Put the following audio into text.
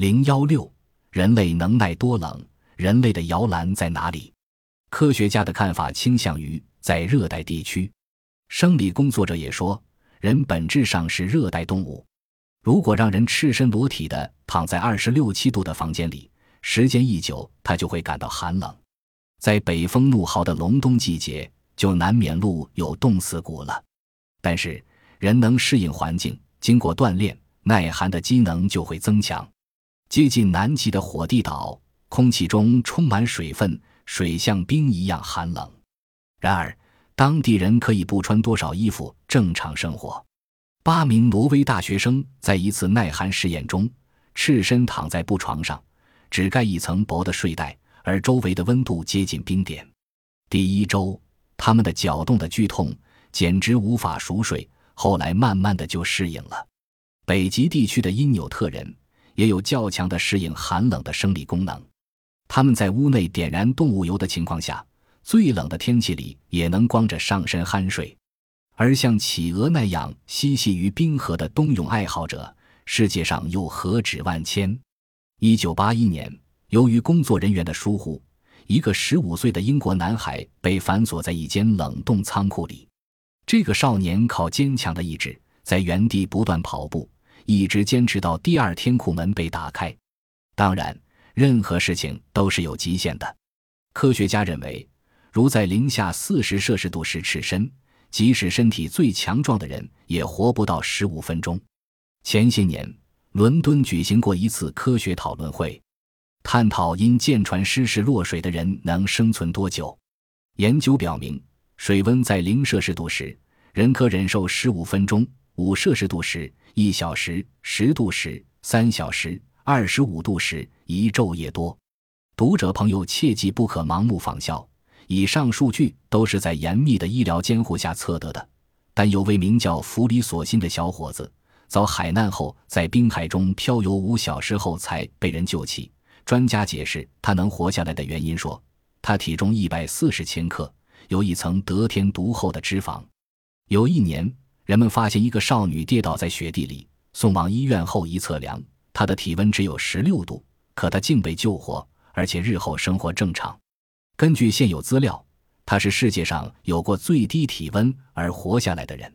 零幺六，人类能耐多冷？人类的摇篮在哪里？科学家的看法倾向于在热带地区。生理工作者也说，人本质上是热带动物。如果让人赤身裸体的躺在二十六七度的房间里，时间一久，他就会感到寒冷。在北风怒号的隆冬季节，就难免路有冻死骨了。但是人能适应环境，经过锻炼，耐寒的机能就会增强。接近南极的火地岛。空气中充满水分，水像冰一样寒冷。然而，当地人可以不穿多少衣服正常生活。八名挪威大学生在一次耐寒试验中，赤身躺在布床上，只盖一层薄的睡袋，而周围的温度接近冰点。第一周，他们的脚冻得剧痛，简直无法熟睡。后来，慢慢的就适应了。北极地区的因纽特人也有较强的适应寒冷的生理功能。他们在屋内点燃动物油的情况下，最冷的天气里也能光着上身酣睡。而像企鹅那样嬉戏于冰河的冬泳爱好者，世界上又何止万千？一九八一年，由于工作人员的疏忽，一个十五岁的英国男孩被反锁在一间冷冻仓库里。这个少年靠坚强的意志，在原地不断跑步，一直坚持到第二天库门被打开。当然。任何事情都是有极限的。科学家认为，如在零下四十摄氏度时赤身，即使身体最强壮的人也活不到十五分钟。前些年，伦敦举行过一次科学讨论会，探讨因舰船失事落水的人能生存多久。研究表明，水温在零摄氏度时，人可忍受十五分钟；五摄氏度时，一小时；十度时，三小时。二十五度时，一昼夜多。读者朋友切记不可盲目仿效。以上数据都是在严密的医疗监护下测得的。但有位名叫弗里索辛的小伙子，遭海难后在冰海中漂游五小时后才被人救起。专家解释他能活下来的原因说，他体重一百四十千克，有一层得天独厚的脂肪。有一年，人们发现一个少女跌倒在雪地里，送往医院后一测量。她的体温只有十六度，可她竟被救活，而且日后生活正常。根据现有资料，她是世界上有过最低体温而活下来的人。